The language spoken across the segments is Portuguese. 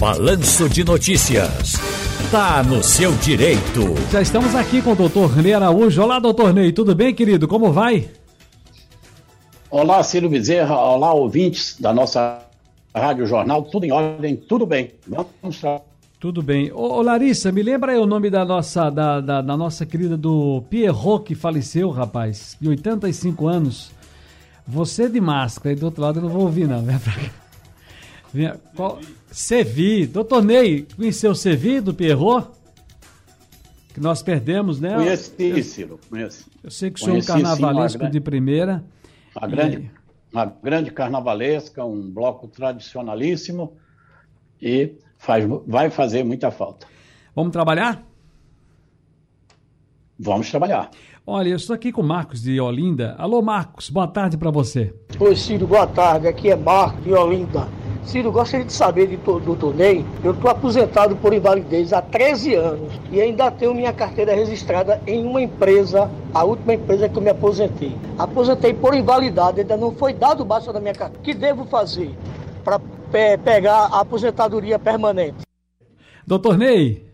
Balanço de Notícias. Tá no seu direito. Já estamos aqui com o doutor Ney Araújo. Olá, doutor Ney, tudo bem, querido? Como vai? Olá, Ciro Bezerra. Olá, ouvintes da nossa Rádio Jornal. Tudo em ordem, tudo bem. Vamos tudo bem. Ô, ô, Larissa, me lembra aí o nome da nossa, da, da, da, nossa querida do Pierrot que faleceu, rapaz, de 85 anos. Você de máscara, aí do outro lado eu não vou ouvir, não. Vem pra cá. Vem, qual... Sevi. Doutor Ney, conheceu o Sevi do Pierrot? Que nós perdemos, né? Conheci, Ciro, conheci. Eu sei que o senhor é um carnavalesco sim, de primeira. Uma grande, uma grande carnavalesca, um bloco tradicionalíssimo. E faz, vai fazer muita falta. Vamos trabalhar? Vamos trabalhar. Olha, eu estou aqui com o Marcos de Olinda. Alô, Marcos, boa tarde para você. Oi, Ciro, boa tarde. Aqui é Marcos de Olinda. Ciro, gostaria de saber de to, do torneio. Eu estou aposentado por invalidez há 13 anos e ainda tenho minha carteira registrada em uma empresa, a última empresa que eu me aposentei. Aposentei por invalidade, ainda não foi dado o baixa da minha carteira. O que devo fazer para pe pegar a aposentadoria permanente. Doutor Ney.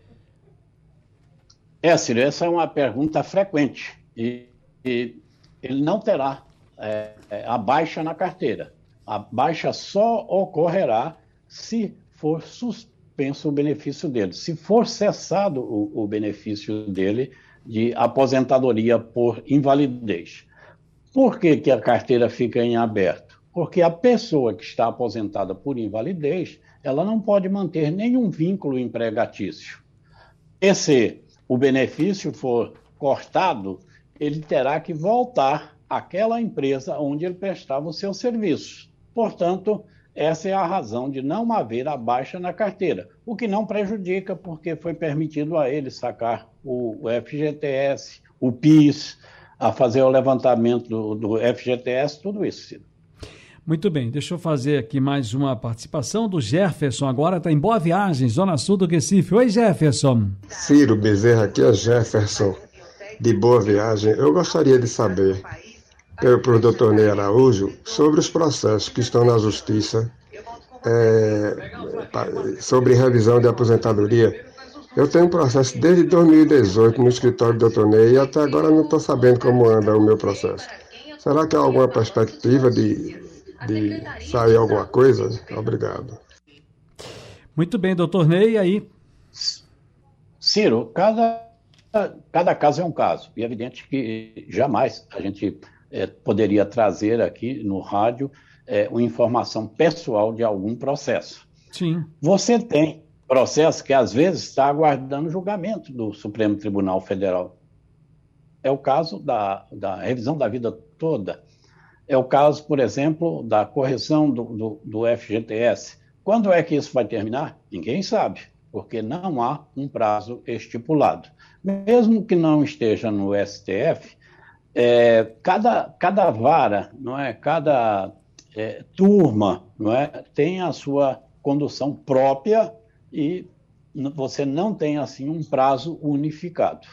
É, Ciro, essa é uma pergunta frequente. E, e ele não terá é, é, a baixa na carteira. A baixa só ocorrerá se for suspenso o benefício dele, se for cessado o, o benefício dele de aposentadoria por invalidez. Por que, que a carteira fica em aberto? Porque a pessoa que está aposentada por invalidez, ela não pode manter nenhum vínculo empregatício. E se o benefício for cortado, ele terá que voltar àquela empresa onde ele prestava os seus serviços. Portanto, essa é a razão de não haver a baixa na carteira, o que não prejudica, porque foi permitido a ele sacar o, FGTS, o PIS, a fazer o levantamento do, do FGTS, tudo isso, Ciro. Muito bem, deixa eu fazer aqui mais uma participação do Jefferson. Agora está em Boa Viagem, Zona Sul do Recife. Oi, Jefferson. Ciro Bezerra, aqui é Jefferson, de Boa Viagem. Eu gostaria de saber, para o doutor Ney Araújo, sobre os processos que estão na Justiça é, sobre revisão de aposentadoria. Eu tenho um processo desde 2018 no escritório do doutor Ney e até agora não estou sabendo como anda o meu processo. Será que há alguma perspectiva de de sair alguma coisa? Obrigado. Muito bem, doutor Ney, aí. Ciro, cada, cada caso é um caso. E é evidente que jamais a gente é, poderia trazer aqui no rádio é, uma informação pessoal de algum processo. Sim. Você tem processo que às vezes está aguardando julgamento do Supremo Tribunal Federal. É o caso da, da revisão da vida toda. É o caso, por exemplo, da correção do, do, do FGTS. Quando é que isso vai terminar? Ninguém sabe, porque não há um prazo estipulado. Mesmo que não esteja no STF, é, cada, cada vara, não é, cada é, turma, não é, tem a sua condução própria e você não tem assim um prazo unificado.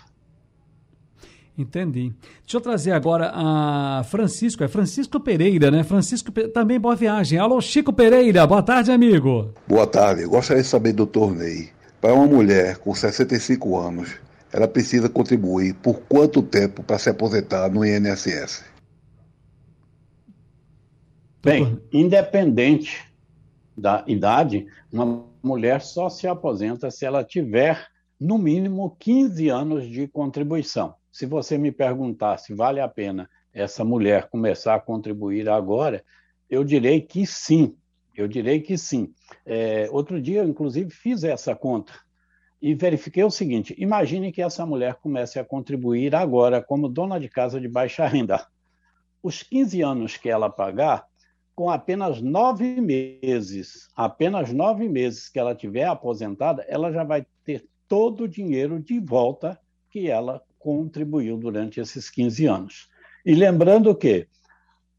Entendi. Deixa eu trazer agora a Francisco, é Francisco Pereira, né? Francisco também boa viagem. Alô, Chico Pereira, boa tarde, amigo. Boa tarde. Gostaria de saber, doutor Ney, para uma mulher com 65 anos, ela precisa contribuir por quanto tempo para se aposentar no INSS? Bem, independente da idade, uma mulher só se aposenta se ela tiver no mínimo 15 anos de contribuição. Se você me perguntar se vale a pena essa mulher começar a contribuir agora, eu direi que sim. Eu direi que sim. É, outro dia, inclusive, fiz essa conta e verifiquei o seguinte: imagine que essa mulher comece a contribuir agora como dona de casa de baixa renda. Os 15 anos que ela pagar, com apenas nove meses, apenas nove meses que ela tiver aposentada, ela já vai ter todo o dinheiro de volta que ela contribuiu durante esses 15 anos. E lembrando que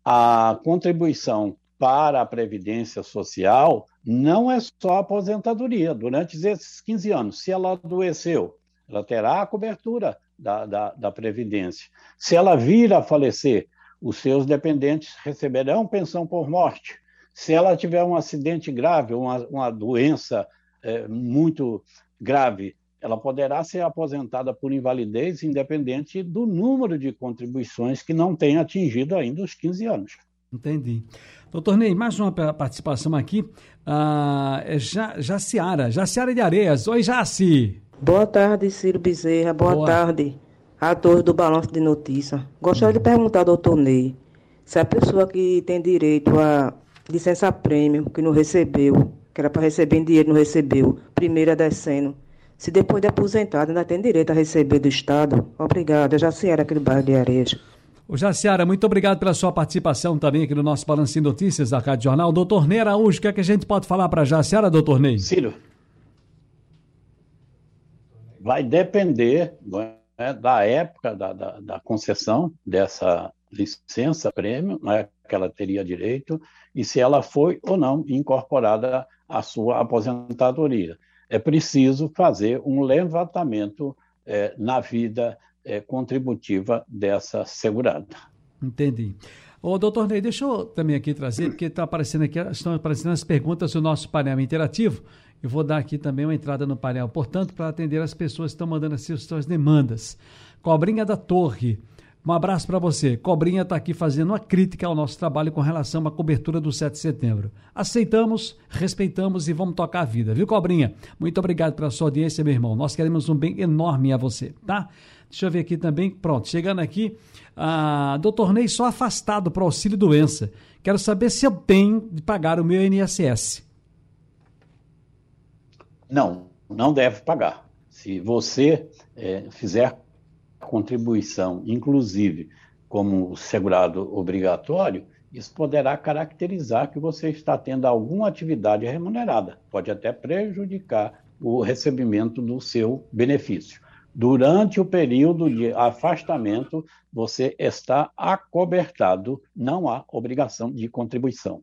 a contribuição para a Previdência Social não é só a aposentadoria. Durante esses 15 anos, se ela adoeceu, ela terá a cobertura da, da, da Previdência. Se ela vir a falecer, os seus dependentes receberão pensão por morte. Se ela tiver um acidente grave, uma, uma doença é, muito grave, ela poderá ser aposentada por invalidez independente do número de contribuições que não tenha atingido ainda os 15 anos. Entendi. Doutor Ney, mais uma participação aqui. Ah, é Jaciara, Jaciara de Areias. Oi, Jaci. Boa tarde, Ciro Bezerra. Boa, Boa. tarde a todos do Balanço de Notícia. Gostaria de perguntar ao doutor Ney se a pessoa que tem direito a licença prêmio, que não recebeu, que era para receber em dinheiro, não recebeu, primeira descendo, se depois de aposentado ainda tem direito a receber do Estado. Obrigada. Jaciara, aqui do bairro de Areia. O Jaciara, muito obrigado pela sua participação também aqui no nosso Balanço de Notícias da Rádio Jornal. Doutor Ney Araújo, o que é que a gente pode falar para Jaciara, doutor Ney? Ciro, vai depender né, da época da, da, da, concessão dessa licença prêmio, né, que ela teria direito, e se ela foi ou não incorporada à sua aposentadoria. É preciso fazer um levantamento é, na vida é, contributiva dessa segurada. Entendi. Ô, doutor Ney, deixa eu também aqui trazer, porque está aparecendo aqui, estão aparecendo as perguntas do nosso painel interativo. Eu vou dar aqui também uma entrada no painel, portanto, para atender as pessoas que estão mandando as suas demandas. Cobrinha da Torre. Um abraço para você. Cobrinha está aqui fazendo uma crítica ao nosso trabalho com relação à cobertura do 7 de setembro. Aceitamos, respeitamos e vamos tocar a vida, viu, Cobrinha? Muito obrigado pela sua audiência, meu irmão. Nós queremos um bem enorme a você, tá? Deixa eu ver aqui também. Pronto, chegando aqui. Ah, doutor Ney, só afastado para auxílio doença. Quero saber se eu tenho de pagar o meu INSS. Não, não deve pagar. Se você é, fizer contribuição, inclusive como segurado obrigatório, isso poderá caracterizar que você está tendo alguma atividade remunerada, pode até prejudicar o recebimento do seu benefício. Durante o período de afastamento, você está acobertado, não há obrigação de contribuição.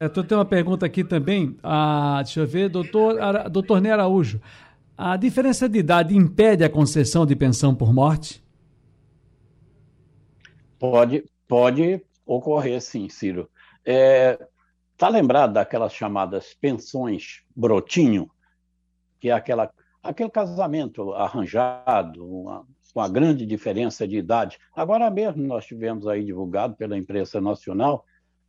É, tu tem uma pergunta aqui também. Ah, deixa eu ver, doutor, doutor Ney Araújo. A diferença de idade impede a concessão de pensão por morte? Pode, pode ocorrer, sim, Ciro. É, tá lembrado daquelas chamadas pensões brotinho, que é aquela, aquele casamento arranjado, uma, com a grande diferença de idade. Agora mesmo nós tivemos aí divulgado pela imprensa nacional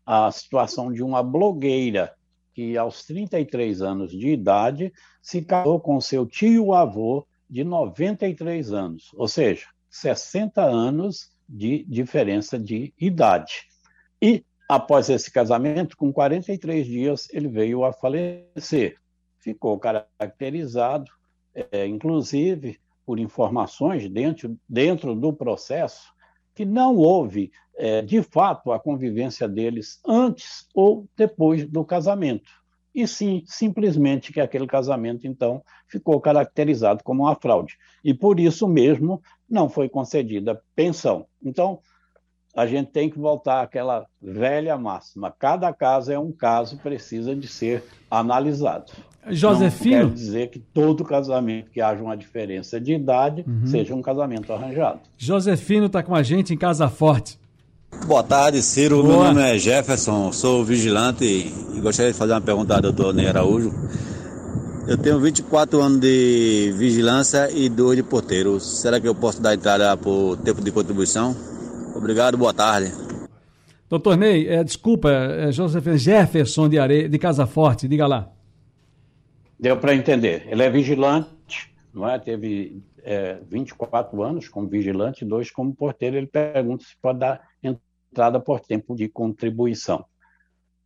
a situação de uma blogueira que, aos 33 anos de idade, se casou com seu tio-avô de 93 anos, ou seja, 60 anos de diferença de idade. E, após esse casamento, com 43 dias, ele veio a falecer. Ficou caracterizado, é, inclusive, por informações dentro, dentro do processo, que não houve, é, de fato, a convivência deles antes ou depois do casamento. E sim, simplesmente que aquele casamento, então, ficou caracterizado como uma fraude. E por isso mesmo não foi concedida pensão. Então, a gente tem que voltar àquela velha máxima: cada caso é um caso, precisa de ser analisado. Josefino. Não quer dizer que todo casamento que haja uma diferença de idade uhum. seja um casamento arranjado. Josefino está com a gente em Casa Forte. Boa tarde, Ciro. Boa. Meu nome é Jefferson, sou vigilante e gostaria de fazer uma pergunta ao doutor Ney Araújo. Eu tenho 24 anos de vigilância e dois de porteiro. Será que eu posso dar entrada por tempo de contribuição? Obrigado, boa tarde. Doutor Ney, é, desculpa, é Joseph Jefferson de, Are... de Casa Forte, diga lá. Deu para entender. Ele é vigilante, não é? Teve é, 24 anos como vigilante, dois como porteiro. Ele pergunta se pode dar entrada por tempo de contribuição.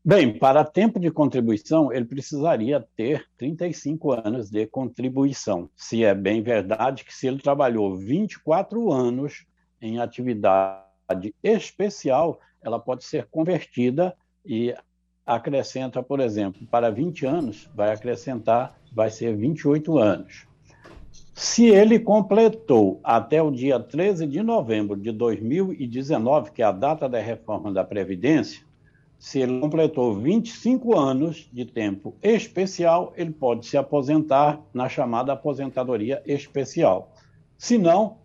Bem, para tempo de contribuição, ele precisaria ter 35 anos de contribuição. Se é bem verdade que se ele trabalhou 24 anos em atividade especial, ela pode ser convertida e acrescenta, por exemplo, para 20 anos, vai acrescentar, vai ser 28 anos. Se ele completou até o dia 13 de novembro de 2019, que é a data da reforma da Previdência, se ele completou 25 anos de tempo especial, ele pode se aposentar na chamada aposentadoria especial. Se não,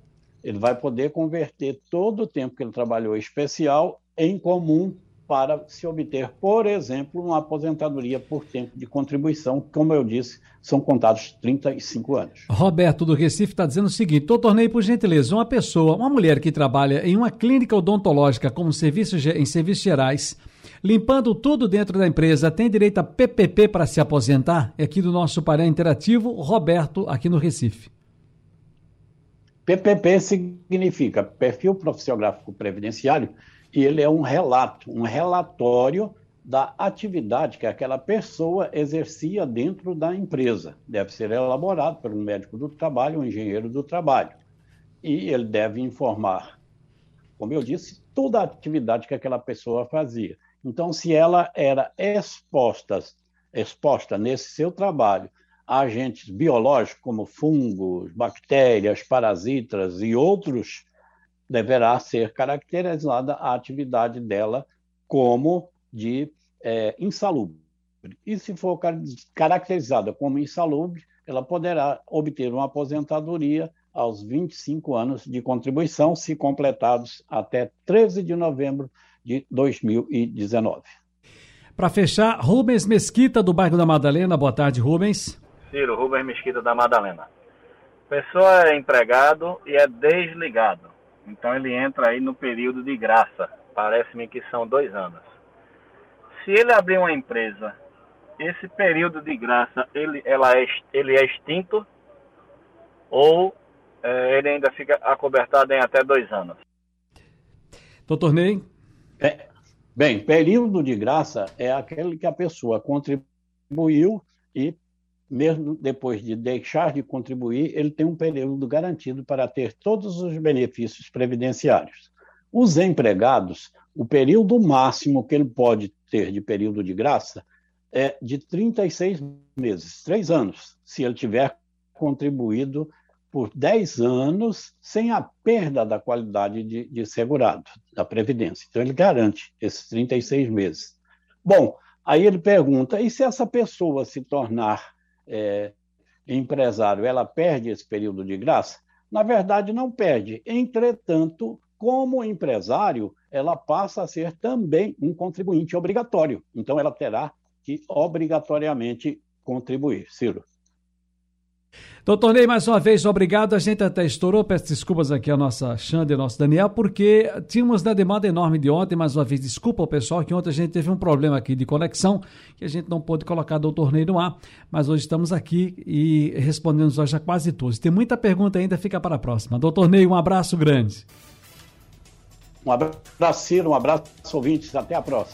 ele vai poder converter todo o tempo que ele trabalhou especial em comum para se obter, por exemplo, uma aposentadoria por tempo de contribuição, como eu disse, são contados 35 anos. Roberto do Recife está dizendo o seguinte: doutor Ney, por gentileza, uma pessoa, uma mulher que trabalha em uma clínica odontológica como serviço, em serviços gerais, limpando tudo dentro da empresa, tem direito a PPP para se aposentar? É aqui do nosso painel interativo, Roberto, aqui no Recife. PPP significa Perfil Profissiográfico Previdenciário, e ele é um relato, um relatório da atividade que aquela pessoa exercia dentro da empresa. Deve ser elaborado por um médico do trabalho, um engenheiro do trabalho. E ele deve informar, como eu disse, toda a atividade que aquela pessoa fazia. Então, se ela era exposta, exposta nesse seu trabalho agentes biológicos como fungos, bactérias, parasitas e outros deverá ser caracterizada a atividade dela como de é, insalubre. E se for caracterizada como insalubre, ela poderá obter uma aposentadoria aos 25 anos de contribuição, se completados até 13 de novembro de 2019. Para fechar, Rubens Mesquita, do bairro da Madalena. Boa tarde, Rubens. Ciro, Rubens Mesquita, da Madalena. Pessoa é empregado e é desligado. Então ele entra aí no período de graça. Parece-me que são dois anos. Se ele abrir uma empresa, esse período de graça ele, ela é, ele é extinto ou é, ele ainda fica acobertado em até dois anos? Doutor Ney? É, bem, período de graça é aquele que a pessoa contribuiu e mesmo depois de deixar de contribuir, ele tem um período garantido para ter todos os benefícios previdenciários. Os empregados, o período máximo que ele pode ter de período de graça é de 36 meses, três anos, se ele tiver contribuído por 10 anos sem a perda da qualidade de, de segurado, da Previdência. Então, ele garante esses 36 meses. Bom, aí ele pergunta: e se essa pessoa se tornar é, empresário, ela perde esse período de graça? Na verdade, não perde. Entretanto, como empresário, ela passa a ser também um contribuinte obrigatório. Então, ela terá que obrigatoriamente contribuir. Ciro. Doutor Ney, mais uma vez, obrigado. A gente até estourou, peço desculpas aqui a nossa Xande e ao nosso Daniel, porque tínhamos da demanda enorme de ontem, mais uma vez, desculpa ao pessoal, que ontem a gente teve um problema aqui de conexão, que a gente não pôde colocar doutor Ney no ar, mas hoje estamos aqui e respondemos a quase todos. Tem muita pergunta ainda, fica para a próxima. Doutor Ney, um abraço grande. Um abraço, Ciro, um abraço, ouvintes, até a próxima.